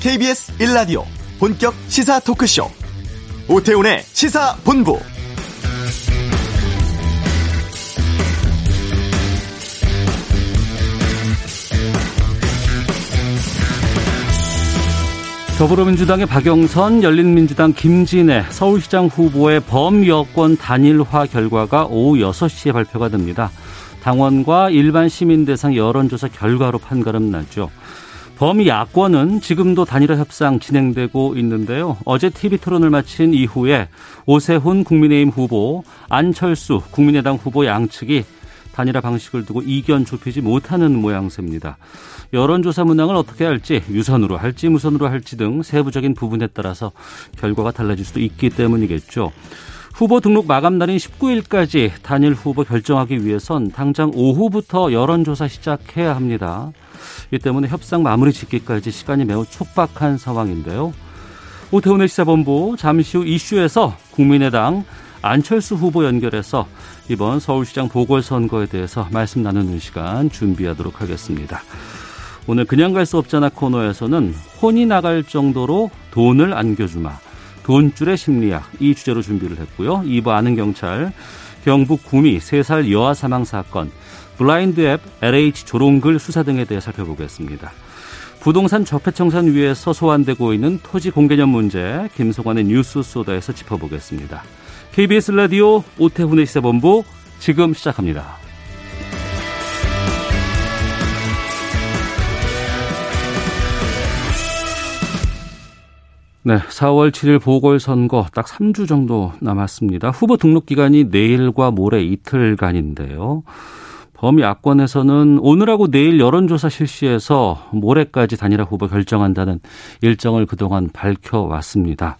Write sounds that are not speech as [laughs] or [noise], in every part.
KBS 1라디오 본격 시사 토크쇼 오태훈의 시사본부 더불어민주당의 박영선, 열린민주당 김진애, 서울시장 후보의 범여권 단일화 결과가 오후 6시에 발표가 됩니다. 당원과 일반 시민 대상 여론조사 결과로 판가름 났죠. 범야권은 지금도 단일화 협상 진행되고 있는데요. 어제 TV 토론을 마친 이후에 오세훈 국민의힘 후보, 안철수 국민의당 후보 양측이 단일화 방식을 두고 이견 좁히지 못하는 모양새입니다. 여론조사 문항을 어떻게 할지, 유선으로 할지 무선으로 할지 등 세부적인 부분에 따라서 결과가 달라질 수도 있기 때문이겠죠. 후보 등록 마감 날인 19일까지 단일 후보 결정하기 위해선 당장 오후부터 여론조사 시작해야 합니다. 이 때문에 협상 마무리 짓기까지 시간이 매우 촉박한 상황인데요. 오태훈의 시사본부 잠시 후 이슈에서 국민의당 안철수 후보 연결해서 이번 서울시장 보궐선거에 대해서 말씀 나누는 시간 준비하도록 하겠습니다. 오늘 그냥 갈 수 없잖아 코너에서는 혼이 나갈 정도로 돈을 안겨주마. 돈줄의 심리학 이 주제로 준비를 했고요. 2부 아는 경찰 경북 구미 3살 여아 사망 사건 블라인드 앱 LH 조롱글 수사 등에 대해 살펴보겠습니다. 부동산 적폐청산 위에서 소환되고 있는 토지 공개념 문제 김성환의 뉴스 소다에서 짚어보겠습니다. KBS 라디오 오태훈의 시사본부 지금 시작합니다. 네, 4월 7일 보궐선거 딱 3주 정도 남았습니다. 후보 등록 기간이 내일과 모레 이틀간인데요. 범야권에서는 오늘하고 내일 여론조사 실시해서 모레까지 단일화 후보 결정한다는 일정을 그동안 밝혀왔습니다.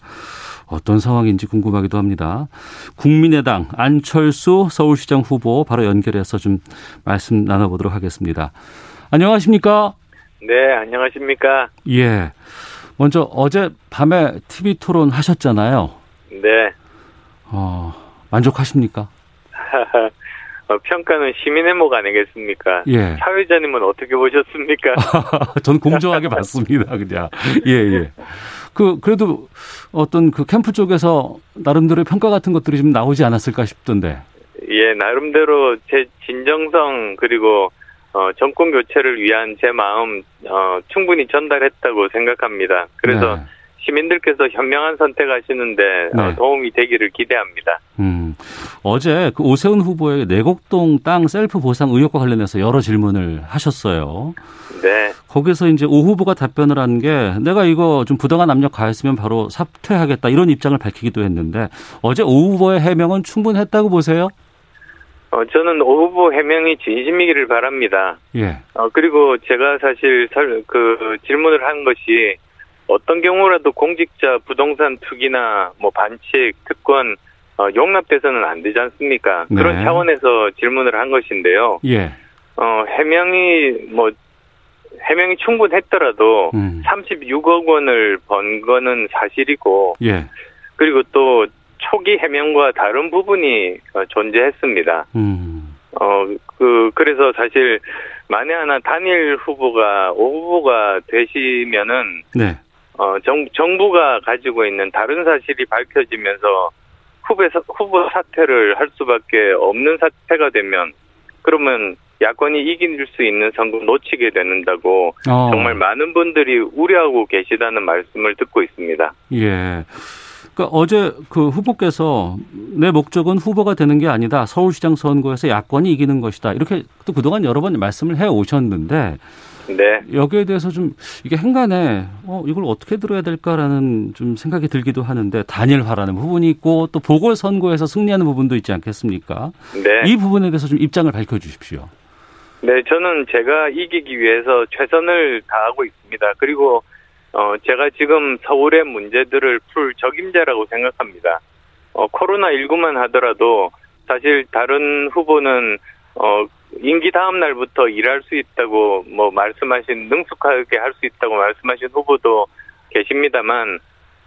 어떤 상황인지 궁금하기도 합니다. 국민의당 안철수 서울시장 후보 바로 연결해서 좀 말씀 나눠보도록 하겠습니다. 안녕하십니까? 네, 안녕하십니까? 예. 먼저 어제 밤에 TV 토론 하셨잖아요. 네. 어, 만족하십니까? [laughs] 어, 평가는 시민의 목 아니겠습니까? 예. 사회자님은 어떻게 보셨습니까? [laughs] 전 공정하게 봤습니다, 그냥. 예, 예. 그, 그래도 어떤 그 캠프 쪽에서 나름대로 평가 같은 것들이 좀 나오지 않았을까 싶던데. 예, 나름대로 제 진정성 그리고 어, 정권 교체를 위한 제 마음 어, 충분히 전달했다고 생각합니다. 그래서 네. 시민들께서 현명한 선택하시는데 어, 네. 어, 도움이 되기를 기대합니다. 음, 어제 그 오세훈 후보의 내곡동 땅 셀프 보상 의혹과 관련해서 여러 질문을 하셨어요. 네. 거기서 이제 오 후보가 답변을 한 게 내가 이거 좀 부당한 압력 가했으면 바로 사퇴하겠다 이런 입장을 밝히기도 했는데 어제 오 후보의 해명은 충분했다고 보세요? 어, 저는 오 후보 해명이 진심이기를 바랍니다. 예. 어, 그리고 제가 사실 설, 그 질문을 한 것이 어떤 경우라도 공직자 부동산 투기나 뭐 반칙, 특권, 어, 용납돼서는 안 되지 않습니까? 네. 그런 차원에서 질문을 한 것인데요. 예. 어, 해명이 뭐, 해명이 충분했더라도 음. 36억 원을 번 거는 사실이고, 예. 그리고 또 초기 해명과 다른 부분이 어, 존재했습니다. 음. 어, 그, 그래서 사실, 만에 하나 단일 후보가, 오 후보가 되시면은, 네. 어, 정, 정부가 가지고 있는 다른 사실이 밝혀지면서 후배, 후보 사퇴를 할 수밖에 없는 사태가 되면, 그러면 야권이 이길 수 있는 선거 놓치게 되는다고 어. 정말 많은 분들이 우려하고 계시다는 말씀을 듣고 있습니다. 예. 그러니까 어제 그 후보께서 내 목적은 후보가 되는 게 아니다. 서울시장 선거에서 야권이 이기는 것이다. 이렇게 또 그동안 여러 번 말씀을 해 오셨는데 네. 여기에 대해서 좀 이게 행간에 어 이걸 어떻게 들어야 될까라는 좀 생각이 들기도 하는데 단일화라는 부분이 있고 또 보궐 선거에서 승리하는 부분도 있지 않겠습니까? 네. 이 부분에 대해서 좀 입장을 밝혀 주십시오. 네, 저는 제가 이기기 위해서 최선을 다하고 있습니다. 그리고 어, 제가 지금 서울의 문제들을 풀 적임자라고 생각합니다. 어, 코로나19만 하더라도 사실 다른 후보는, 어, 임기 다음 날부터 일할 수 있다고 뭐 말씀하신, 능숙하게 할 수 있다고 말씀하신 후보도 계십니다만,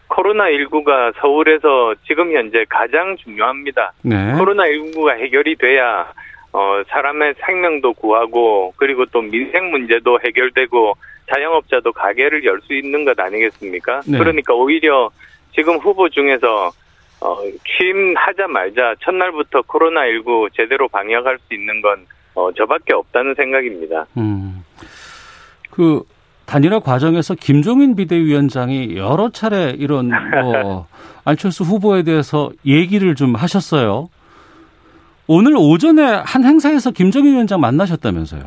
코로나19가 서울에서 지금 현재 가장 중요합니다. 네. 코로나19가 해결이 돼야 어, 사람의 생명도 구하고 그리고 또 민생 문제도 해결되고 자영업자도 가게를 열 수 있는 것 아니겠습니까? 네. 그러니까 오히려 지금 후보 중에서 어, 취임하자마자 첫날부터 코로나19 제대로 방역할 수 있는 건 어, 저밖에 없다는 생각입니다. 음. 그 단일화 과정에서 김종인 비대위원장이 여러 차례 이런 뭐 [laughs] 안철수 후보에 대해서 얘기를 좀 하셨어요. 오늘 오전에 한 행사에서 김종인 위원장 만나셨다면서요.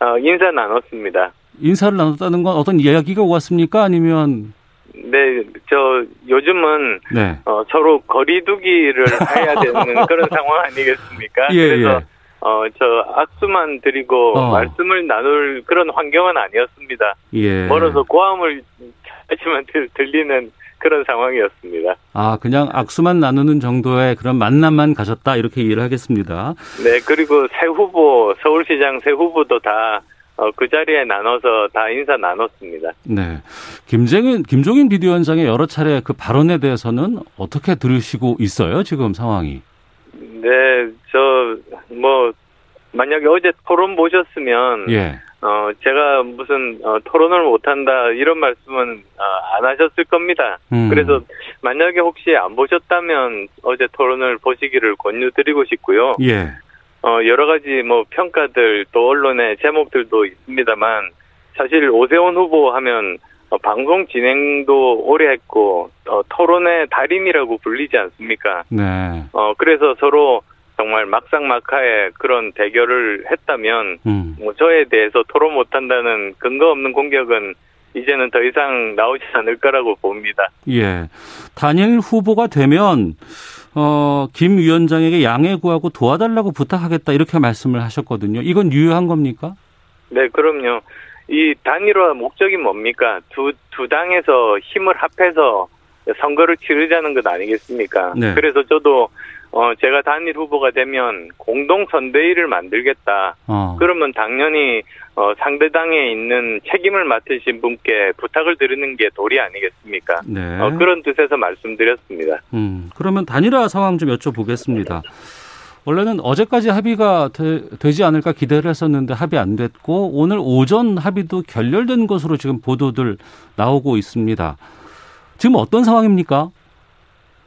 어, 인사 나눴습니다. 인사를 나눴다는 건 어떤 이야기가 왔습니까? 아니면 네, 저 요즘은 네. 어, 서로 거리두기를 해야 되는 [laughs] 그런 상황 아니겠습니까? 예, 그래서 예. 어, 저 악수만 드리고 어. 말씀을 나눌 그런 환경은 아니었습니다. 예. 멀어서 고함을 하지만 들, 들리는 그런 상황이었습니다. 아, 그냥 악수만 나누는 정도의 그런 만남만 가졌다 이렇게 이해를 하겠습니다. 네, 그리고 새 후보, 서울시장 새 후보도 다 어, 그 자리에 나눠서 다 인사 나눴습니다. 네. 김정인, 김종인 비대위원장의 여러 차례 그 발언에 대해서는 어떻게 들으시고 있어요, 지금 상황이? 네, 저, 뭐, 만약에 어제 토론 보셨으면, 예. 어, 제가 무슨, 어, 토론을 못 한다, 이런 말씀은, 어, 안 하셨을 겁니다. 음. 그래서, 만약에 혹시 안 보셨다면, 어제 토론을 보시기를 권유드리고 싶고요. 예. 어, 여러 가지 뭐, 평가들, 또 언론의 제목들도 있습니다만, 사실 오세훈 후보 하면, 어, 방송 진행도 오래 했고, 어, 토론의 달인이라고 불리지 않습니까? 네. 어, 그래서 서로 정말 막상막하에 그런 대결을 했다면, 음. 뭐 저에 대해서 토론 못한다는 근거 없는 공격은 이제는 더 이상 나오지 않을 거라고 봅니다. 예. 단일 후보가 되면, 어, 김 위원장에게 양해 구하고 도와달라고 부탁하겠다 이렇게 말씀을 하셨거든요. 이건 유효한 겁니까? 네, 그럼요. 이 단일화 목적이 뭡니까? 두, 두 당에서 힘을 합해서 선거를 치르자는 것 아니겠습니까? 네. 그래서 저도, 어, 제가 단일 후보가 되면 공동 선대위를 만들겠다. 어. 그러면 당연히 어, 상대 당에 있는 책임을 맡으신 분께 부탁을 드리는 게 도리 아니겠습니까? 네. 어, 그런 뜻에서 말씀드렸습니다. 음, 그러면 단일화 상황 좀 여쭤보겠습니다. 원래는 어제까지 합의가 되, 지 않을까 기대를 했었는데 합의 안 됐고 오늘 오전 합의도 결렬된 것으로 지금 보도들 나오고 있습니다. 지금 어떤 상황입니까?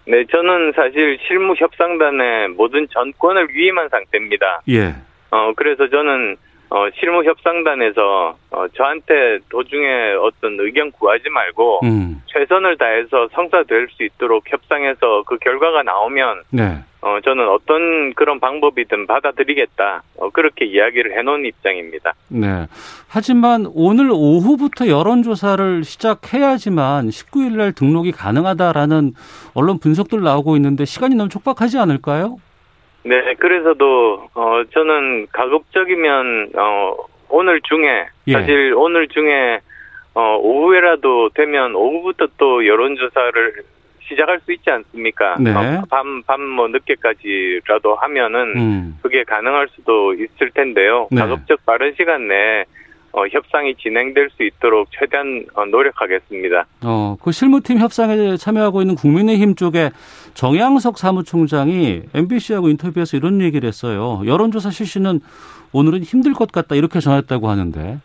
네, 저는 사실 실무 협상단의 모든 전권을 위임한 상태입니다. 예. 어, 그래서 저는 어, 실무 협상단에서 어, 저한테 도중에 어떤 의견 구하지 말고 음. 최선을 다해서 성사될 수 있도록 협상해서 그 결과가 나오면 네. 어, 저는 어떤 그런 방법이든 받아들이겠다. 어, 그렇게 이야기를 해놓은 입장입니다. 네. 하지만 오늘 오후부터 여론조사를 시작해야지만 19일 날 등록이 가능하다라는 언론 분석들 나오고 있는데 시간이 너무 촉박하지 않을까요? 네, 그래서도 어, 저는 가급적이면 어, 오늘 중에 예. 사실 오늘 중에 어, 오후에라도 되면 오후부터 또 여론 조사를 시작할 수 있지 않습니까? 네. 어, 밤, 밤 뭐 늦게까지라도 하면은 음. 그게 가능할 수도 있을 텐데요. 네. 가급적 빠른 시간 내에 어, 협상이 진행될 수 있도록 최대한 어, 노력하겠습니다. 어, 그 실무팀 협상에 참여하고 있는 국민의힘 쪽에 정양석 사무총장이 MBC하고 인터뷰에서 이런 얘기를 했어요. 여론조사 실시는 오늘은 힘들 것 같다 이렇게 전했다고 하는데.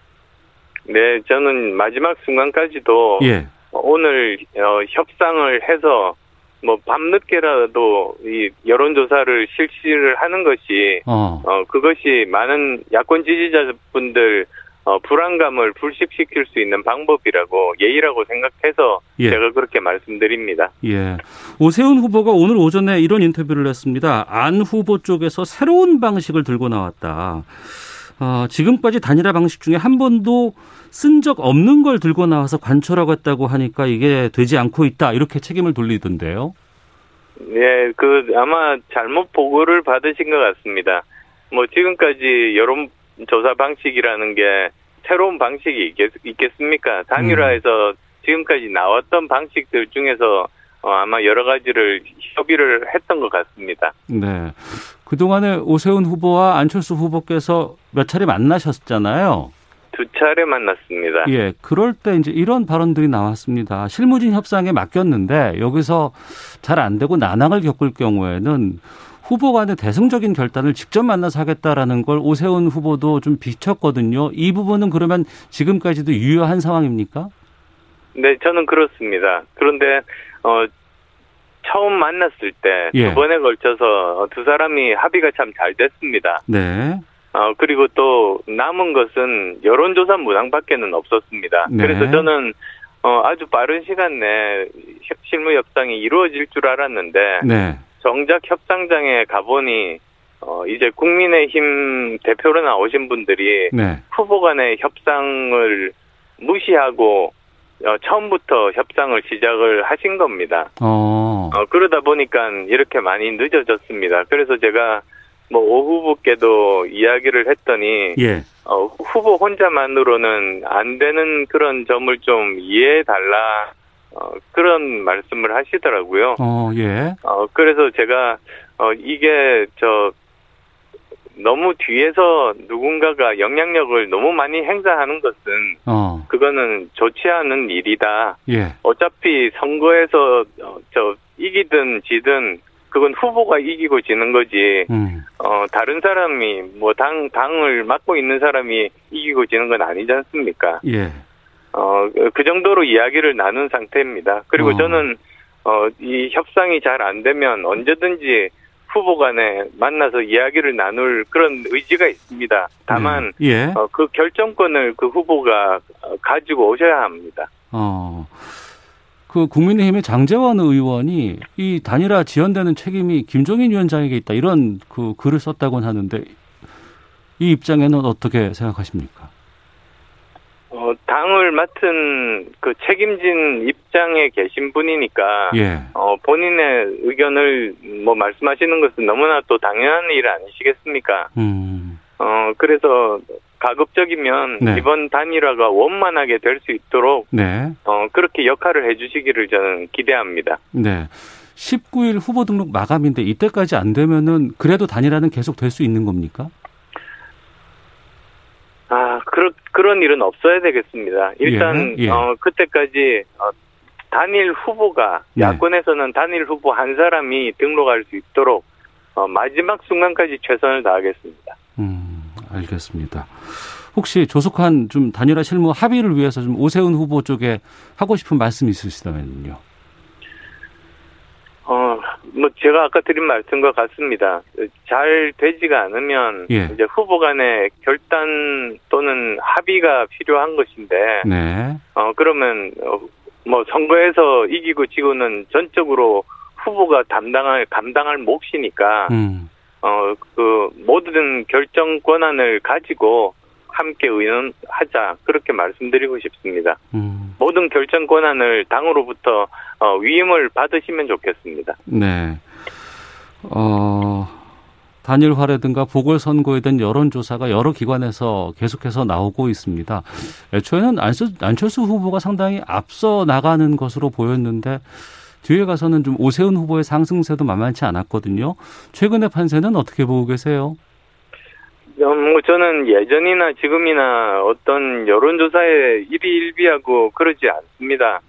네, 저는 마지막 순간까지도 예. 오늘 어, 협상을 해서 뭐 밤늦게라도 이 여론조사를 실시를 하는 것이 어. 어 그것이 많은 야권 지지자분들 어 불안감을 불식시킬 수 있는 방법이라고 예의라고 생각해서 예. 제가 그렇게 말씀드립니다. 예. 오세훈 후보가 오늘 오전에 이런 인터뷰를 했습니다. 안 후보 쪽에서 새로운 방식을 들고 나왔다. 어, 지금까지 단일화 방식 중에 한 번도 쓴 적 없는 걸 들고 나와서 관철하고 했다고 하니까 이게 되지 않고 있다. 이렇게 책임을 돌리던데요. 네, 그 아마 잘못 보고를 받으신 것 같습니다. 뭐 지금까지 여론 조사 방식이라는 게 새로운 방식이 있겠, 있겠습니까? 단일화에서 지금까지 나왔던 방식들 중에서 어, 아마 여러 가지를 협의를 했던 것 같습니다. 네. 그동안에 오세훈 후보와 안철수 후보께서 몇 차례 만나셨잖아요. 두 차례 만났습니다. 예. 그럴 때 이제 이런 발언들이 나왔습니다. 실무진 협상에 맡겼는데 여기서 잘 안 되고 난항을 겪을 경우에는 후보 간의 대승적인 결단을 직접 만나서 하겠다라는 걸 오세훈 후보도 좀 비쳤거든요. 이 부분은 그러면 지금까지도 유효한 상황입니까? 네, 저는 그렇습니다. 그런데 어 처음 만났을 때두 번에 걸쳐서 두 사람이 합의가 참 잘 됐습니다. 네. 어 그리고 또 남은 것은 여론조사 문항밖에는 없었습니다. 네. 그래서 저는 어 아주 빠른 시간 내에 실무 협상이 이루어질 줄 알았는데 네. 정작 협상장에 가보니 어 이제 국민의힘 대표로 나오신 분들이 네. 후보 간의 협상을 무시하고 어, 처음부터 협상을 시작을 하신 겁니다. 어. 어, 그러다 보니까 이렇게 많이 늦어졌습니다. 그래서 제가 뭐 오 후보께도 이야기를 했더니 예. 어, 후보 혼자만으로는 안 되는 그런 점을 좀 이해해 달라 어, 그런 말씀을 하시더라고요. 어, 예. 어, 그래서 제가 어, 이게 저 너무 뒤에서 누군가가 영향력을 너무 많이 행사하는 것은 어. 그거는 좋지 않은 일이다. 예. 어차피 선거에서 어, 저 이기든 지든 그건 후보가 이기고 지는 거지. 음. 어 다른 사람이 뭐 당 당을 맡고 있는 사람이 이기고 지는 건 아니지 않습니까? 예. 어 그 정도로 이야기를 나눈 상태입니다. 그리고 어. 저는 어 이 협상이 잘 안 되면 언제든지 후보 간에 만나서 이야기를 나눌 그런 의지가 있습니다. 다만 예. 어, 그 결정권을 그 후보가 어, 가지고 오셔야 합니다. 어. 그 국민의힘의 장재원 의원이 이 단일화 지연되는 책임이 김종인 위원장에게 있다 이런 그 글을 썼다고는 하는데 이 입장에는 어떻게 생각하십니까? 어, 당을 맡은 그 책임진 입장에 계신 분이니까 예. 어, 본인의 의견을 뭐 말씀하시는 것은 너무나 또 당연한 일 아니시겠습니까? 음. 어, 그래서 가급적이면 네. 이번 단일화가 원만하게 될 수 있도록 네. 어, 그렇게 역할을 해주시기를 저는 기대합니다. 네. 19일 후보 등록 마감인데 이때까지 안 되면은 그래도 단일화는 계속 될 수 있는 겁니까? 아, 그런 그런 일은 없어야 되겠습니다. 일단 예, 예. 어, 그때까지 어, 단일 후보가 네. 야권에서는 단일 후보 한 사람이 등록할 수 있도록 어, 마지막 순간까지 최선을 다하겠습니다. 음, 알겠습니다. 혹시 조속한 좀 단일화 실무 합의를 위해서 좀 오세훈 후보 쪽에 하고 싶은 말씀 있으시다면요. 어, 뭐 제가 아까 드린 말씀과 같습니다. 잘 되지가 않으면 예. 이제 후보 간의 결단 또는 합의가 필요한 것인데 네. 어 그러면 어, 뭐 선거에서 이기고 지고는 전적으로 후보가 담당할 감당할 몫이니까 음. 어그 모든 결정 권한을 가지고 함께 의논하자 그렇게 말씀드리고 싶습니다. 음. 모든 결정 권한을 당으로부터 어, 위임을 받으시면 좋겠습니다. 네. 어, 단일화라든가 보궐선거에 대한 여론조사가 여러 기관에서 계속해서 나오고 있습니다. 애초에는 안철수, 안철수 후보가 상당히 앞서 나가는 것으로 보였는데 뒤에 가서는 좀 오세훈 후보의 상승세도 만만치 않았거든요. 최근의 판세는 어떻게 보고 계세요? 어, 뭐 저는 예전이나 지금이나 어떤 여론조사에 일희일비하고 그러지 않습니다.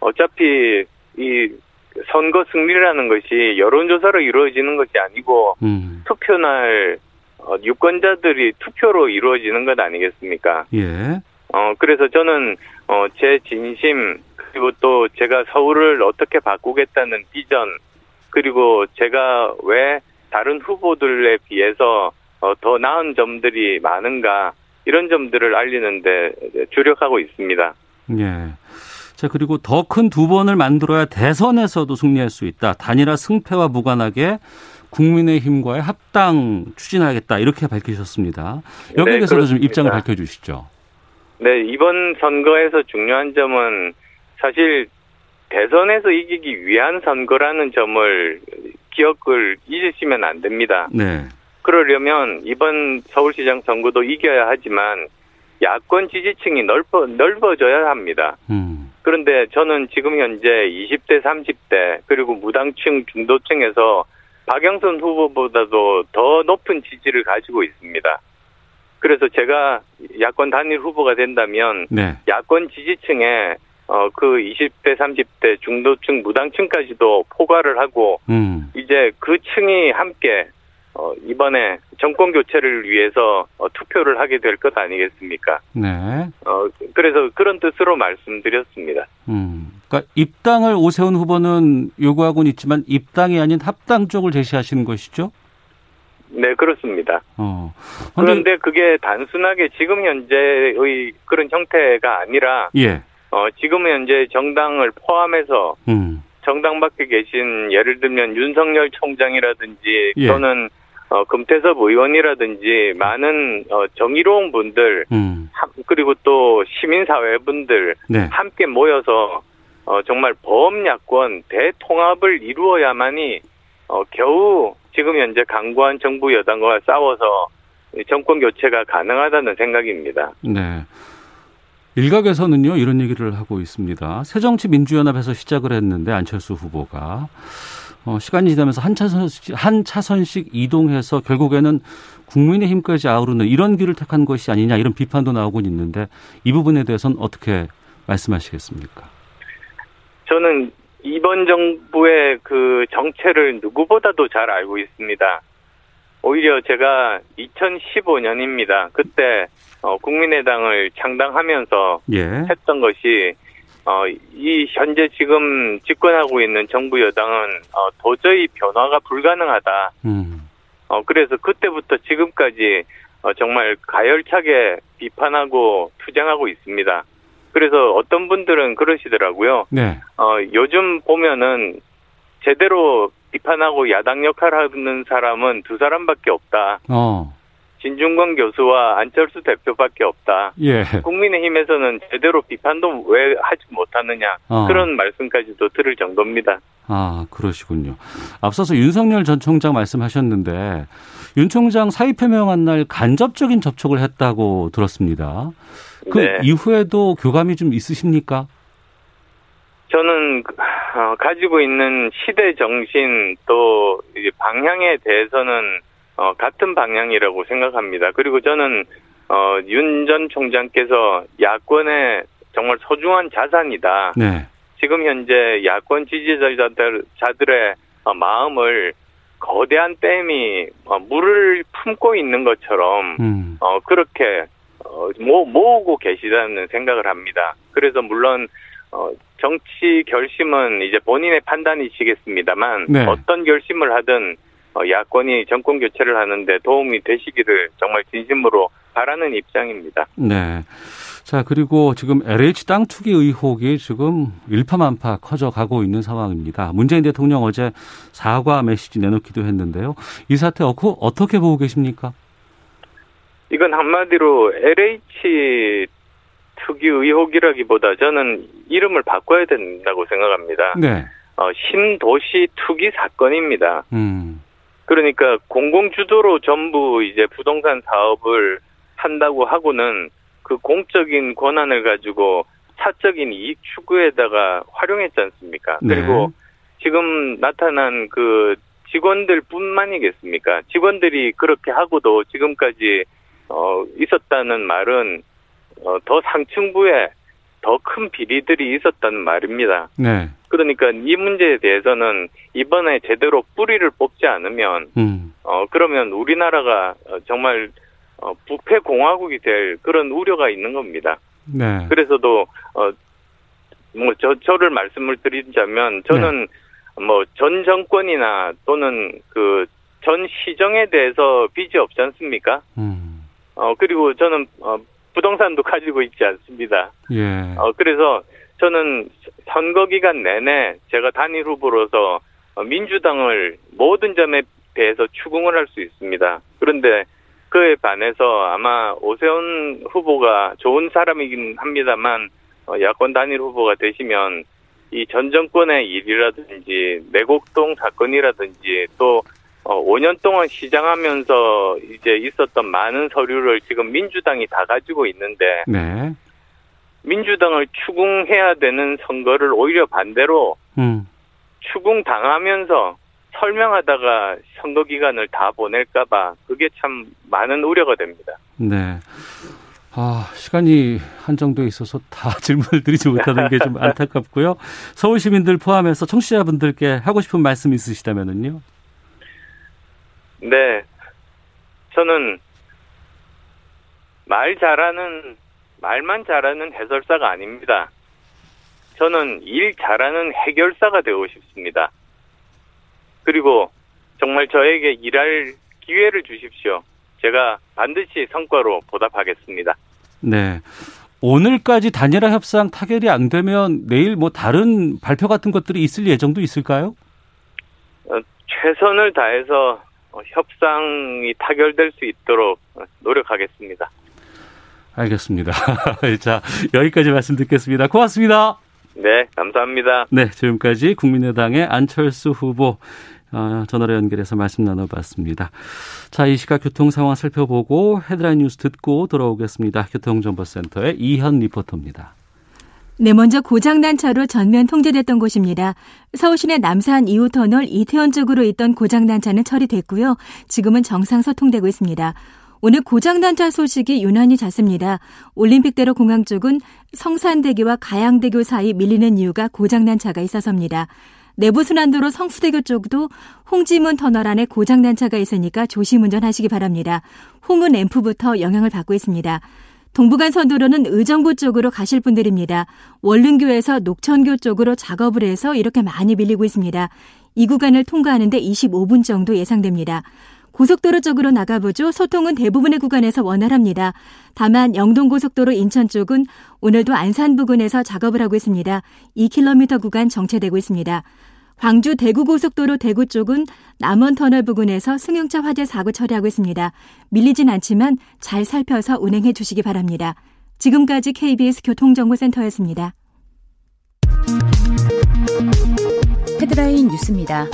어차피 이 선거 승리라는 것이 여론조사로 이루어지는 것이 아니고 음, 투표날 어, 유권자들이 투표로 이루어지는 것 아니겠습니까? 예, 어 그래서 저는 어 제 진심 그리고 또 제가 서울을 어떻게 바꾸겠다는 비전 그리고 제가 왜 다른 후보들에 비해서 어, 더 나은 점들이 많은가 이런 점들을 알리는데 주력하고 있습니다. 예. 자, 그리고 더 큰 두 번을 만들어야 대선에서도 승리할 수 있다. 단일화 승패와 무관하게 국민의힘과의 합당 추진하겠다. 이렇게 밝히셨습니다. 여기에 네, 대해서도 좀 그렇습니다. 입장을 밝혀주시죠. 네, 이번 선거에서 중요한 점은 사실 대선에서 이기기 위한 선거라는 점을 기억을 잊으시면 안 됩니다. 네. 그러려면 이번 서울시장 선거도 이겨야 하지만 야권 지지층이 넓어, 넓어져야 합니다. 음, 그런데 저는 지금 현재 20대, 30대, 그리고 무당층, 중도층에서 박영선 후보보다도 더 높은 지지를 가지고 있습니다. 그래서 제가 야권 단일 후보가 된다면 네. 야권 지지층에 어, 그 20대, 30대 중도층, 무당층까지도 포괄을 하고, 음. 이제 그 층이 함께, 어, 이번에 정권 교체를 위해서 어, 투표를 하게 될 것 아니겠습니까? 네. 어, 그래서 그런 뜻으로 말씀드렸습니다. 음. 그러니까 입당을 오세훈 후보는 요구하고는 있지만 입당이 아닌 합당 쪽을 제시하시는 것이죠? 네, 그렇습니다. 어. 그런데 그게 단순하게 지금 현재의 그런 형태가 아니라, 예. 어, 지금 현재 정당을 포함해서 음. 정당 밖에 계신 예를 들면 윤석열 총장이라든지 예. 또는 어, 금태섭 의원이라든지 많은 어, 정의로운 분들 음. 함- 그리고 또 시민사회 분들 네. 함께 모여서 어, 정말 범야권 대통합을 이루어야만이 어, 겨우 지금 현재 강구한 정부 여당과 싸워서 이 정권 교체가 가능하다는 생각입니다. 네. 일각에서는요 이런 얘기를 하고 있습니다. 새정치민주연합에서 시작을 했는데 안철수 후보가 어, 시간이 지나면서 한 차선씩 한 차선씩 이동해서 결국에는 국민의힘까지 아우르는 이런 길을 택한 것이 아니냐 이런 비판도 나오고 있는데 이 부분에 대해서는 어떻게 말씀하시겠습니까? 저는 이번 정부의 그 정체를 누구보다도 잘 알고 있습니다. 오히려 제가 2015년입니다. 그때 어, 국민의당을 창당하면서 예. 했던 것이 어, 이 현재 지금 집권하고 있는 정부 여당은 어, 도저히 변화가 불가능하다. 음. 어, 그래서 그때부터 지금까지 어, 정말 가열차게 비판하고 투쟁하고 있습니다. 그래서 어떤 분들은 그러시더라고요. 네. 어, 요즘 보면은 제대로 비판하고 야당 역할하는 사람은 두 사람밖에 없다. 어. 진중권 교수와 안철수 대표밖에 없다. 예. 국민의힘에서는 제대로 비판도 왜 하지 못하느냐 어. 그런 말씀까지도 들을 정도입니다. 아, 그러시군요. 앞서서 윤석열 전 총장 말씀하셨는데 윤 총장 사의 표명한 날 간접적인 접촉을 했다고 들었습니다. 그 네. 이후에도 교감이 좀 있으십니까? 저는 어, 가지고 있는 시대 정신 또 방향에 대해서는 어, 같은 방향이라고 생각합니다. 그리고 저는 어, 윤 전 총장께서 야권의 정말 소중한 자산이다. 네. 지금 현재 야권 지지자들의 어, 마음을 거대한 댐이 어, 물을 품고 있는 것처럼 음. 어, 그렇게, 어, 모, 모으고 계시다는 생각을 합니다. 그래서 물론, 어, 정치 결심은 이제 본인의 판단이시겠습니다만, 네. 어떤 결심을 하든, 어, 야권이 정권 교체를 하는데 도움이 되시기를 정말 진심으로 바라는 입장입니다. 네. 자, 그리고 지금 LH 땅 투기 의혹이 지금 일파만파 커져가고 있는 상황입니다. 문재인 대통령 어제 사과 메시지 내놓기도 했는데요. 이 사태 어떻게 보고 계십니까? 이건 한마디로 LH 투기 의혹이라기보다 저는 이름을 바꿔야 된다고 생각합니다. 네. 어, 신도시 투기 사건입니다. 음. 그러니까 공공 주도로 전부 이제 부동산 사업을 한다고 하고는 그 공적인 권한을 가지고 사적인 이익 추구에다가 활용했지 않습니까? 네. 그리고 지금 나타난 그 직원들 뿐만이겠습니까? 직원들이 그렇게 하고도 지금까지 어, 있었다는 말은 어, 더 상층부에 더 큰 비리들이 있었다는 말입니다. 네. 그러니까 이 문제에 대해서는 이번에 제대로 뿌리를 뽑지 않으면 음. 어 그러면 우리나라가 어, 정말 어, 부패 공화국이 될 그런 우려가 있는 겁니다. 네. 그래서도 어 뭐 저 저를 말씀을 드리자면 저는 뭐전 정권이나 또는 그 전 시정에 대해서 빚이 없지 않습니까? 음. 어 그리고 저는 어 부동산도 가지고 있지 않습니다. 예. 어, 그래서 저는 선거 기간 내내 제가 단일 후보로서 어, 민주당을 모든 점에 대해서 추궁을 할 수 있습니다. 그런데 그에 반해서 아마 오세훈 후보가 좋은 사람이긴 합니다만 어, 야권 단일 후보가 되시면 이 전 정권의 일이라든지 내곡동 사건이라든지 또 어, 5년 동안 시장하면서 이제 있었던 많은 서류를 지금 민주당이 다 가지고 있는데 네. 민주당을 추궁해야 되는 선거를 오히려 반대로 음. 추궁 당하면서 설명하다가 선거 기간을 다 보낼까봐 그게 참 많은 우려가 됩니다. 네. 아, 시간이 한정돼 있어서 다 [laughs] 질문을 드리지 못하는 게 좀 안타깝고요. 서울 시민들 포함해서 청취자분들께 하고 싶은 말씀 있으시다면은요. 네. 저는 말 잘하는 말만 잘하는 해설사가 아닙니다. 저는 일 잘하는 해결사가 되고 싶습니다. 그리고 정말 저에게 일할 기회를 주십시오. 제가 반드시 성과로 보답하겠습니다. 네. 오늘까지 단일화 협상 타결이 안 되면 내일 뭐 다른 발표 같은 것들이 있을 예정도 있을까요? 어, 최선을 다해서 어, 협상이 타결될 수 있도록 노력하겠습니다. 알겠습니다. [laughs] 자, 여기까지 말씀 듣겠습니다. 고맙습니다. 네, 감사합니다. 네, 지금까지 국민의당의 안철수 후보 어, 전화로 연결해서 말씀 나눠봤습니다. 자, 이 시각 교통 상황 살펴보고 헤드라인 뉴스 듣고 돌아오겠습니다. 교통정보센터의 이현 리포터입니다. 네, 먼저 고장난 차로 전면 통제됐던 곳입니다. 서울시내 남산 2호 터널 이태원 쪽으로 있던 고장난 차는 처리됐고요. 지금은 정상 소통되고 있습니다. 오늘 고장난 차 소식이 유난히 잦습니다. 올림픽대로 공항 쪽은 성산대교와 가양대교 사이 밀리는 이유가 고장난 차가 있어서입니다. 내부순환도로 성수대교 쪽도 홍지문 터널 안에 고장난 차가 있으니까 조심 운전하시기 바랍니다. 홍은 램프부터 영향을 받고 있습니다. 동부간선도로는 의정부 쪽으로 가실 분들입니다. 원릉교에서 녹천교 쪽으로 작업을 해서 이렇게 많이 밀리고 있습니다. 이 구간을 통과하는데 25분 정도 예상됩니다. 고속도로 쪽으로 나가보죠. 소통은 대부분의 구간에서 원활합니다. 다만 영동고속도로 인천 쪽은 오늘도 안산 부근에서 작업을 하고 있습니다. 2km 구간 정체되고 있습니다. 광주 대구고속도로 대구 쪽은 남원터널 부근에서 승용차 화재 사고 처리하고 있습니다. 밀리진 않지만 잘 살펴서 운행해 주시기 바랍니다. 지금까지 KBS 교통정보센터였습니다. 헤드라인 뉴스입니다.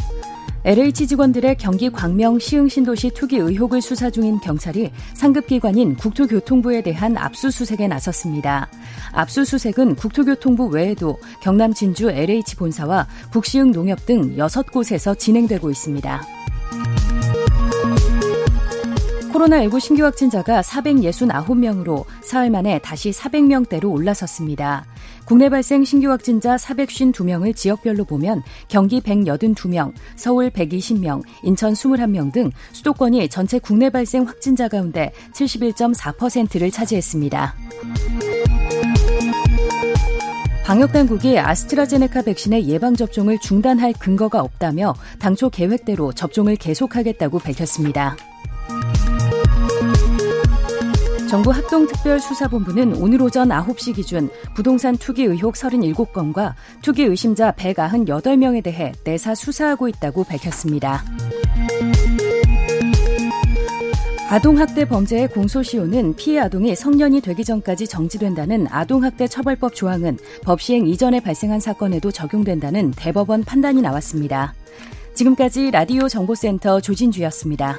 LH 직원들의 경기 광명 시흥 신도시 투기 의혹을 수사 중인 경찰이 상급기관인 국토교통부에 대한 압수수색에 나섰습니다. 압수수색은 국토교통부 외에도 경남 진주 LH 본사와 북시흥 농협 등 6곳에서 진행되고 있습니다. 코로나19 신규 확진자가 469명으로 사흘 만에 다시 400명대로 올라섰습니다. 국내 발생 신규 확진자 452명을 지역별로 보면 경기 182명, 서울 120명, 인천 21명 등 수도권이 전체 국내 발생 확진자 가운데 71.4%를 차지했습니다. 방역당국이 아스트라제네카 백신의 예방접종을 중단할 근거가 없다며 당초 계획대로 접종을 계속하겠다고 밝혔습니다. 정부 합동특별수사본부는 오늘 오전 9시 기준 부동산 투기 의혹 37건과 투기 의심자 198명에 대해 내사 수사하고 있다고 밝혔습니다. 아동학대 범죄의 공소시효는 피해 아동이 성년이 되기 전까지 정지된다는 아동학대 처벌법 조항은 법 시행 이전에 발생한 사건에도 적용된다는 대법원 판단이 나왔습니다. 지금까지 라디오 정보센터 조진주였습니다.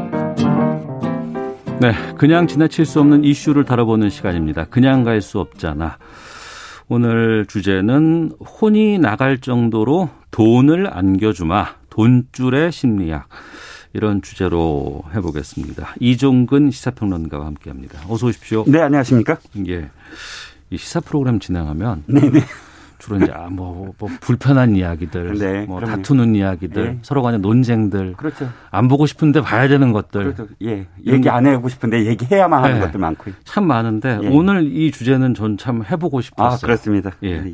네, 그냥 지나칠 수 없는 이슈를 다뤄보는 시간입니다. 그냥 갈 수 없잖아. 오늘 주제는 혼이 나갈 정도로 돈을 안겨주마. 돈줄의 심리학. 이런 주제로 해보겠습니다. 이종근 시사평론가와 함께합니다. 어서 오십시오. 네, 안녕하십니까? 예, 이 시사 프로그램 진행하면 네네. 주로 이제 아, 뭐, 뭐 불편한 이야기들, 네, 뭐 그럼요. 다투는 이야기들, 네. 서로 간의 논쟁들, 그렇죠. 안 보고 싶은데 봐야 되는 것들, 그렇죠. 예, 얘기 안 해보고 싶은데 얘기해야만 하는 네. 것들 많고요. 참 많은데 예. 오늘 이 주제는 전 참 해보고 싶었어요. 아, 그렇습니다. 예. 예.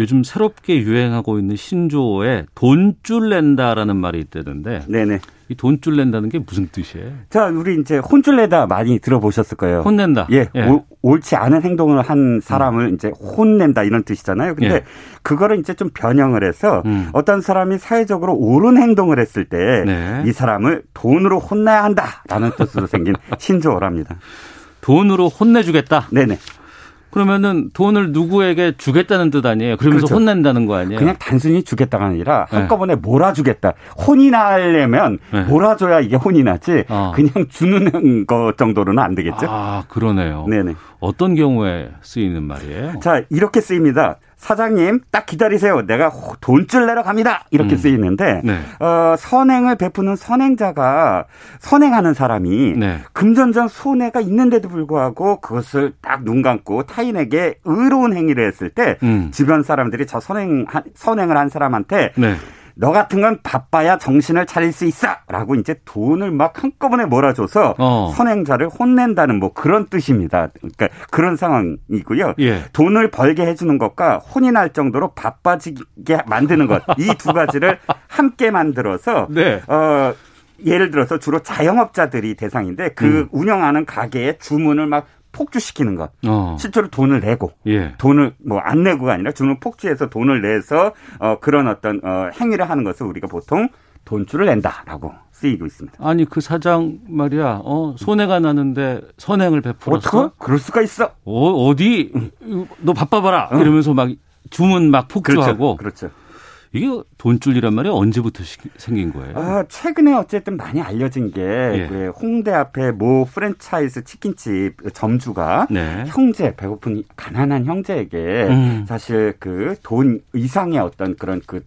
요즘 새롭게 유행하고 있는 신조어에 돈줄 낸다라는 말이 있다는데, 네네. 이 돈줄 낸다는 게 무슨 뜻이에요? 자, 우리 이제 혼줄 내다 많이 들어보셨을 거예요. 혼낸다. 예. 예. 오, 옳지 않은 행동을 한 사람을 음. 이제 혼낸다 이런 뜻이잖아요. 근데 예. 그거를 이제 좀 변형을 해서 음. 어떤 사람이 사회적으로 옳은 행동을 했을 때이 네. 사람을 돈으로 혼내야 한다라는 뜻으로 생긴 [laughs] 신조어랍니다. 돈으로 혼내주겠다. 네네. 그러면은 돈을 누구에게 주겠다는 뜻 아니에요? 그러면서 그렇죠. 혼낸다는 거 아니에요? 그냥 단순히 주겠다가 아니라 네. 한꺼번에 몰아주겠다. 혼이 나려면 네. 몰아줘야 이게 혼이 나지. 어. 그냥 주는 것 정도로는 안 되겠죠. 아 그러네요. 네네. 어떤 경우에 쓰이는 말이에요? 자 이렇게 쓰입니다. 사장님 딱 기다리세요. 내가 돈줄 내러 갑니다. 이렇게 음. 쓰이는데 네. 어, 선행을 베푸는 선행자가 선행하는 사람이 네. 금전적 손해가 있는데도 불구하고 그것을 딱 눈 감고 타인에게 의로운 행위를 했을 때 음. 주변 사람들이 저 선행 선행을 한 사람한테 네. 너 같은 건 바빠야 정신을 차릴 수 있어! 라고 이제 돈을 막 한꺼번에 몰아줘서 어. 선행자를 혼낸다는 뭐 그런 뜻입니다. 그러니까 그런 상황이고요. 예. 돈을 벌게 해주는 것과 혼이 날 정도로 바빠지게 만드는 것. 이 두 가지를 [laughs] 함께 만들어서 네. 어, 예를 들어서 주로 자영업자들이 대상인데 그 음. 운영하는 가게에 주문을 막 폭주시키는 것. 어. 실제로 돈을 내고 예. 돈을 뭐 안 내고가 아니라 주문 폭주해서 돈을 내서 어 그런 어떤 어 행위를 하는 것을 우리가 보통 돈줄을 낸다라고 쓰이고 있습니다. 아니 그 사장 말이야. 어 손해가 나는데 선행을 베풀었어. 어떡? 그럴 수가 있어. 어 어디 너 바빠봐라. 응. 이러면서 막 주문 막 폭주하고. 그렇죠. 그렇죠. 이게 돈줄이란 말이 언제부터 생긴 거예요? 아, 최근에 어쨌든 많이 알려진 게 예. 그 홍대 앞에 모 프랜차이즈 치킨집 점주가 네. 형제 배고픈 가난한 형제에게 음. 사실 그 돈 이상의 어떤 그런 그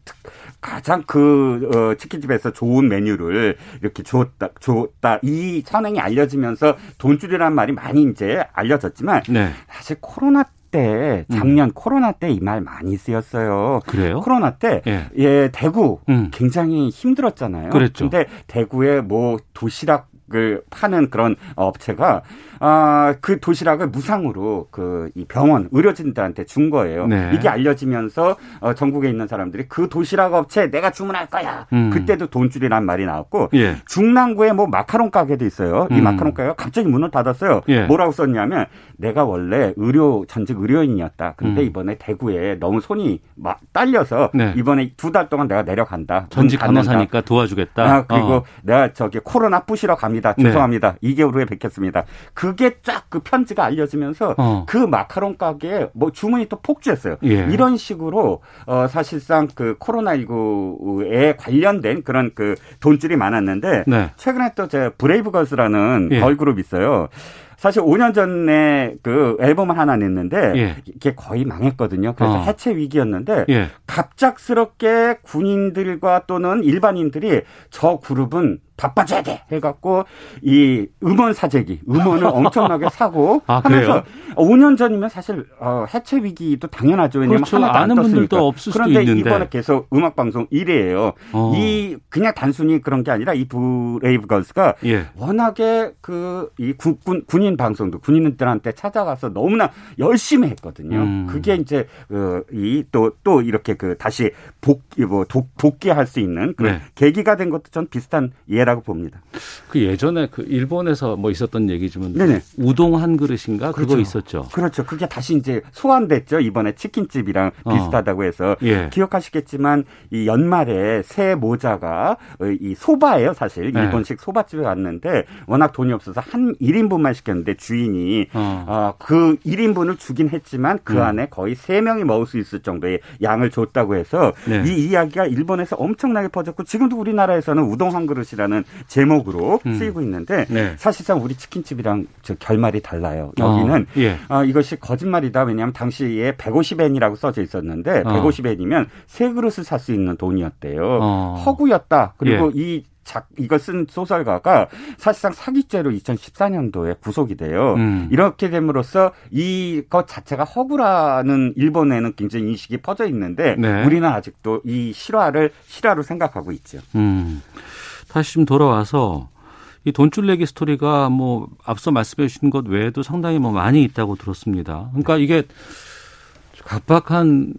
가장 그 어, 치킨집에서 좋은 메뉴를 이렇게 줬다 줬다 이 선행이 알려지면서 돈줄이라는 말이 많이 이제 알려졌지만 네. 사실 코로나 때 작년 음. 코로나 때 이 말 많이 쓰였어요. 그래요? 코로나 때 예, 예 대구 음. 굉장히 힘들었잖아요. 그랬죠. 근데 대구에 뭐 도시락 을 파는 그런 업체가 아, 그 도시락을 무상으로 그 이 병원 의료진들한테 준 거예요. 네. 이게 알려지면서 어, 전국에 있는 사람들이 그 도시락 업체 내가 주문할 거야. 음. 그때도 돈줄이란 말이 나왔고 예. 중랑구에 뭐 마카롱 가게도 있어요. 이 음. 마카롱 가게가 갑자기 문을 닫았어요. 예. 뭐라고 썼냐면 내가 원래 의료 전직 의료인이었다. 근데 음. 이번에 대구에 너무 손이 막 딸려서 네. 이번에 두 달 동안 내가 내려간다. 전직 간호사니까 도와주겠다. 아, 그리고 어. 내가 저기 코로나 뿌시러 갑니다. 죄송합니다. 네. 2개월 후에 뵙겠습니다. 그게 쫙 그 편지가 알려지면서 어. 그 마카롱 가게에 뭐 주문이 또 폭주했어요. 예. 이런 식으로 어 사실상 그 코로나19에 관련된 그런 그 돈줄이 많았는데 네. 최근에 또 제 브레이브걸스라는 예. 걸그룹 있어요. 사실 5년 전에 그 앨범을 하나 냈는데 예. 이게 거의 망했거든요. 그래서 어. 해체 위기였는데 예. 갑작스럽게 군인들과 또는 일반인들이 저 그룹은 바빠져야 돼 해갖고 이 음원 사재기 음원을 [laughs] 엄청나게 사고 아, 하면서 5년 전이면 사실 어, 해체 위기도 당연하죠 왜냐면 그렇죠. 하나도 아는 분들도 없을 그런데 수도 있는데 이번에 계속 음악 방송 1위예요. 어. 이 그냥 단순히 그런 게 아니라 이 브레이브 걸스가 예. 워낙에 그 이 군군 군인 방송도 군인들한테 찾아가서 너무나 열심히 했거든요. 음. 그게 이제 그 이또또 또 이렇게 그 다시 복뭐 복귀할 수 있는 그런 네. 계기가 된 것도 전 비슷한 예라. 이라고 봅니다. 그 예전에 그 일본에서 뭐 있었던 얘기지만 네네. 우동 한 그릇인가 그렇죠. 그거 있었죠. 그렇죠. 그게 다시 이제 소환됐죠. 이번에 치킨집이랑 어. 비슷하다고 해서 예. 기억하시겠지만 이 연말에 새 모자가 이 소바예요, 사실. 네. 일본식 소바집에 갔는데 워낙 돈이 없어서 한 1인분만 시켰는데 주인이 어. 어, 그 1인분을 주긴 했지만 그 음. 안에 거의 3명이 먹을 수 있을 정도의 양을 줬다고 해서 네. 이 이야기가 일본에서 엄청나게 퍼졌고 지금도 우리나라에서는 우동 한 그릇이라는 라는 제목으로 음. 쓰이고 있는데 네. 사실상 우리 치킨집이랑 저 결말이 달라요. 여기는 어, 예. 어, 이것이 거짓말이다. 왜냐하면 당시에 150엔이라고 써져 있었는데 어. 150엔이면 세 그릇을 살 수 있는 돈이었대요. 어. 허구였다. 그리고 예. 이 작, 이걸 쓴 소설가가 사실상 사기죄로 2014년도에 구속이 돼요. 음. 이렇게 됨으로써 이것 자체가 허구라는 일본에는 굉장히 인식이 퍼져 있는데 네. 우리는 아직도 이 실화를 실화로 생각하고 있죠. 음. 다시 좀 돌아와서 이 돈줄 내기 스토리가 뭐 앞서 말씀해 주신 것 외에도 상당히 뭐 많이 있다고 들었습니다. 그러니까 이게 각박한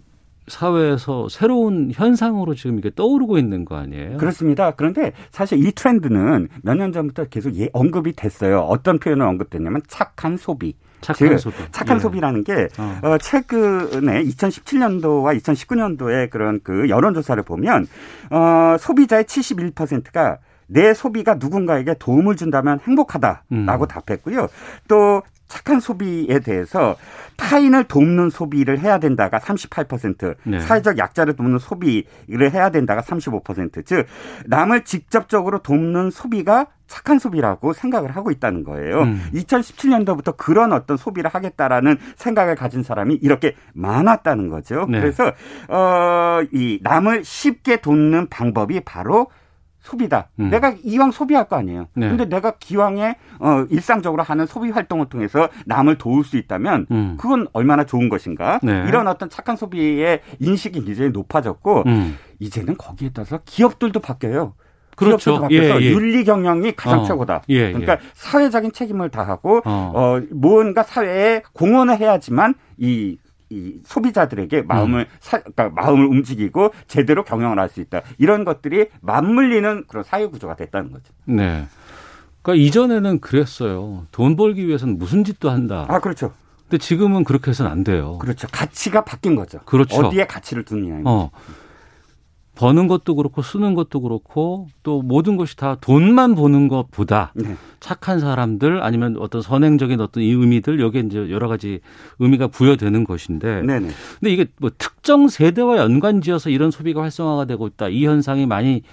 사회에서 새로운 현상으로 지금 이게 떠오르고 있는 거 아니에요? 그렇습니다. 그런데 사실 이 트렌드는 몇 년 전부터 계속 예, 언급이 됐어요. 어떤 표현을 언급됐냐면 착한 소비. 착한 소비. 착한 예. 소비라는 게 어. 어, 최근에 2017년도와 2019년도에 그런 그 여론조사를 보면 어, 소비자의 71%가 내 소비가 누군가에게 도움을 준다면 행복하다라고 음. 답했고요. 또 착한 소비에 대해서 타인을 돕는 소비를 해야 된다가 38%, 네. 사회적 약자를 돕는 소비를 해야 된다가 35%, 즉 남을 직접적으로 돕는 소비가 착한 소비라고 생각을 하고 있다는 거예요. 음. 2017년도부터 그런 어떤 소비를 하겠다라는 생각을 가진 사람이 이렇게 많았다는 거죠. 네. 그래서 어 이 남을 쉽게 돕는 방법이 바로 소비다. 음. 내가 이왕 소비할 거 아니에요. 네. 근데 내가 기왕에 어 일상적으로 하는 소비 활동을 통해서 남을 도울 수 있다면 음. 그건 얼마나 좋은 것인가? 네. 이런 어떤 착한 소비의 인식이 굉장히 높아졌고 음. 이제는 거기에 따라서 기업들도 바뀌어요. 그렇죠. 바뀌어서 예, 예. 윤리 경영이 가장 어. 최고다. 예, 예. 그러니까 사회적인 책임을 다하고 어. 어 뭔가 사회에 공헌을 해야지만 이 이 소비자들에게 마음을 음. 사, 그러니까 마음을 움직이고 제대로 경영을 할 수 있다. 이런 것들이 맞물리는 그런 사회 구조가 됐다는 거죠. 네. 그러니까 이전에는 그랬어요. 돈 벌기 위해서는 무슨 짓도 한다. 아, 그렇죠. 근데 지금은 그렇게 해서는 안 돼요. 그렇죠. 가치가 바뀐 거죠. 그렇죠. 어디에 가치를 두느냐에. 어. 버는 것도 그렇고 쓰는 것도 그렇고 또 모든 것이 다 돈만 보는 것보다 네. 착한 사람들 아니면 어떤 선행적인 어떤 이 의미들 여기에 이제 여러 가지 의미가 부여되는 것인데 네네. 근데 이게 뭐 특정 세대와 연관지어서 이런 소비가 활성화가 되고 있다 이 현상이 많이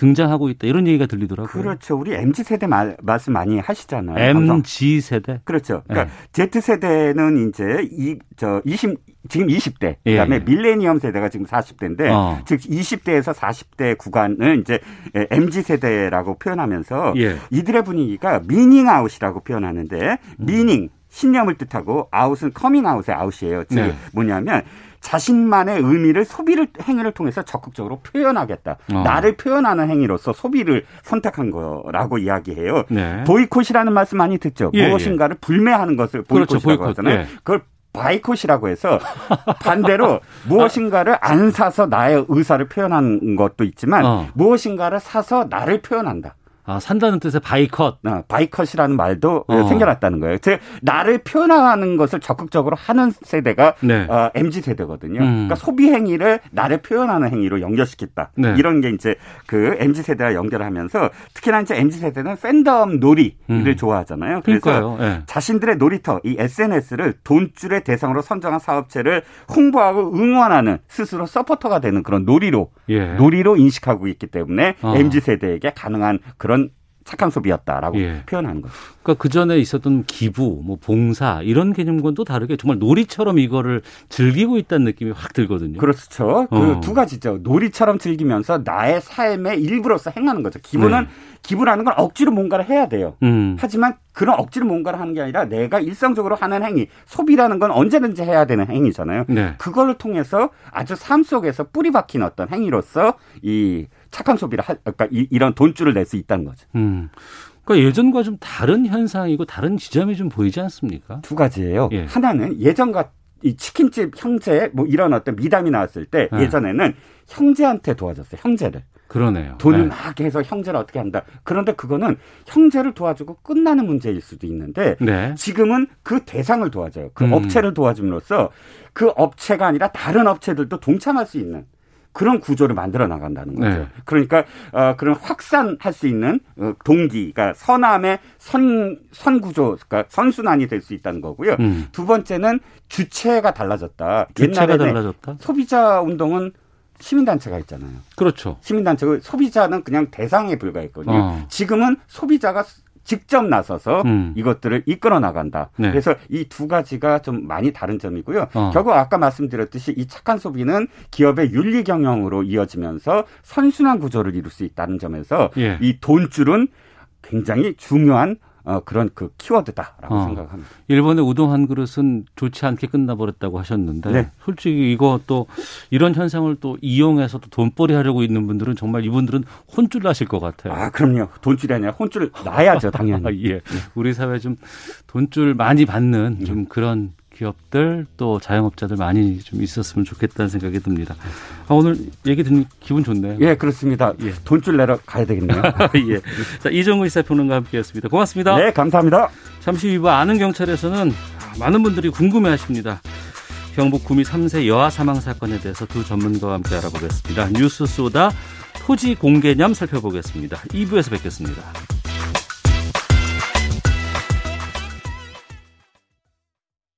등장하고 있다 이런 얘기가 들리더라고요. 그렇죠. 우리 MZ 세대 말, 씀 많이 하시잖아요. MG 세대. 그렇죠. 그러니까 네. Z 세대는 이제 이 저 20 지금 20대 예, 그다음에 예. 밀레니엄 세대가 지금 40대인데 어. 즉 20대에서 40대 구간을 이제 MZ 세대라고 표현하면서 예. 이들의 분위기가 meaning out이라고 표현하는데 meaning 신념을 뜻하고 아웃은 커밍 아웃의 아웃이에요. 즉 네. 뭐냐면 자신만의 의미를 소비를 행위를 통해서 적극적으로 표현하겠다. 어. 나를 표현하는 행위로서 소비를 선택한 거라고 이야기해요. 네. 보이콧이라는 말씀 많이 듣죠. 예, 무엇인가를 예. 불매하는 것을 그렇죠. 보이콧이라고 그렇죠, 보이콧. 하잖아요. 예. 그걸 buycott이라고 해서 [laughs] 반대로 무엇인가를 안 사서 나의 의사를 표현하는 것도 있지만 어. 무엇인가를 사서 나를 표현한다. 아, 산다는 뜻의 buycott. 아, buycott이라는 말도 어. 생겨났다는 거예요. 즉 나를 표현하는 것을 적극적으로 하는 세대가 네. 어, MZ 세대거든요. 음. 그러니까 소비 행위를 나를 표현하는 행위로 연결시켰다. 네. 이런 게 이제 그 MZ 세대와 연결하면서 특히나 이제 MZ 세대는 팬덤 놀이를 음. 좋아하잖아요. 그래서 네. 자신들의 놀이터 이 SNS를 돈줄의 대상으로 선정한 사업체를 홍보하고 응원하는 스스로 서포터가 되는 그런 놀이로 예. 놀이로 인식하고 있기 때문에 어. MZ 세대에게 가능한 그런 착한 소비였다라고 예. 표현하는 거죠. 그러니까 그 전에 있었던 기부, 뭐 봉사 이런 개념과는 또 다르게 정말 놀이처럼 이거를 즐기고 있다는 느낌이 확 들거든요. 그렇죠. 어. 그두 가지죠. 놀이처럼 즐기면서 나의 삶의 일부로서 행하는 거죠. 기부는 네. 기부라는 건 억지로 뭔가를 해야 돼요. 음. 하지만 그런 억지로 뭔가를 하는 게 아니라 내가 일상적으로 하는 행위, 소비라는 건 언제든지 해야 되는 행위잖아요. 네. 그걸 통해서 아주 삶 속에서 뿌리 박힌 어떤 행위로서 이 착한 소비를 하, 그러니까 이, 런 돈줄을 낼 수 있다는 거죠. 음. 그러니까 예전과 좀 다른 현상이고 다른 지점이 좀 보이지 않습니까? 두 가지예요. 예. 하나는 예전과 이 치킨집 형제 뭐 이런 어떤 미담이 나왔을 때 네. 예전에는 형제한테 도와줬어요. 형제를. 그러네요. 돈을 네. 막 해서 형제를 어떻게 한다. 그런데 그거는 형제를 도와주고 끝나는 문제일 수도 있는데 네. 지금은 그 대상을 도와줘요. 그 음. 업체를 도와줌으로써 그 업체가 아니라 다른 업체들도 동참할 수 있는 그런 구조를 만들어 나간다는 거죠. 네. 그러니까 어, 그런 확산할 수 있는 어, 동기, 그러니까 선암의 선, 선 구조, 그러니까 선순환이 될 수 있다는 거고요. 음. 두 번째는 주체가 달라졌다. 주체가 달라졌다. 소비자 운동은 시민단체가 있잖아요. 그렇죠. 시민단체가 소비자는 그냥 대상에 불과했거든요. 어. 지금은 소비자가 직접 나서서 음. 이것들을 이끌어 나간다. 네. 그래서 이 두 가지가 좀 많이 다른 점이고요. 어. 결국 아까 말씀드렸듯이 이 착한 소비는 기업의 윤리 경영으로 이어지면서 선순환 구조를 이룰 수 있다는 점에서 예. 이 돈줄은 굉장히 중요한 어, 그런 그 키워드다라고 어. 생각합니다. 일본의 우동 한 그릇은 좋지 않게 끝나버렸다고 하셨는데 네. 솔직히 이거 또 이런 현상을 또 이용해서 또 돈벌이 하려고 있는 분들은 정말 이분들은 혼쭐 나실 것 같아요. 아 그럼요. 돈줄이 아니라 혼쭐 나야죠 당연히. [laughs] 예. 우리 사회 좀 돈줄 많이 받는 좀 그런 기업들 또 자영업자들 많이 좀 있었으면 좋겠다는 생각이 듭니다. 아, 오늘 얘기 듣는 기분 좋네요. 예, 그렇습니다. 예. 돈줄 내러 가야 되겠네요. [laughs] 예. 자, 이정우 시사평론가 함께했습니다. 고맙습니다. 네, 감사합니다. 잠시 후 아는 경찰에서는 많은 분들이 궁금해하십니다. 경북 구미 3세 여아 사망 사건에 대해서 두 전문가와 함께 알아보겠습니다. 뉴스 쏘다 토지 공개념 살펴보겠습니다. 2부에서 뵙겠습니다.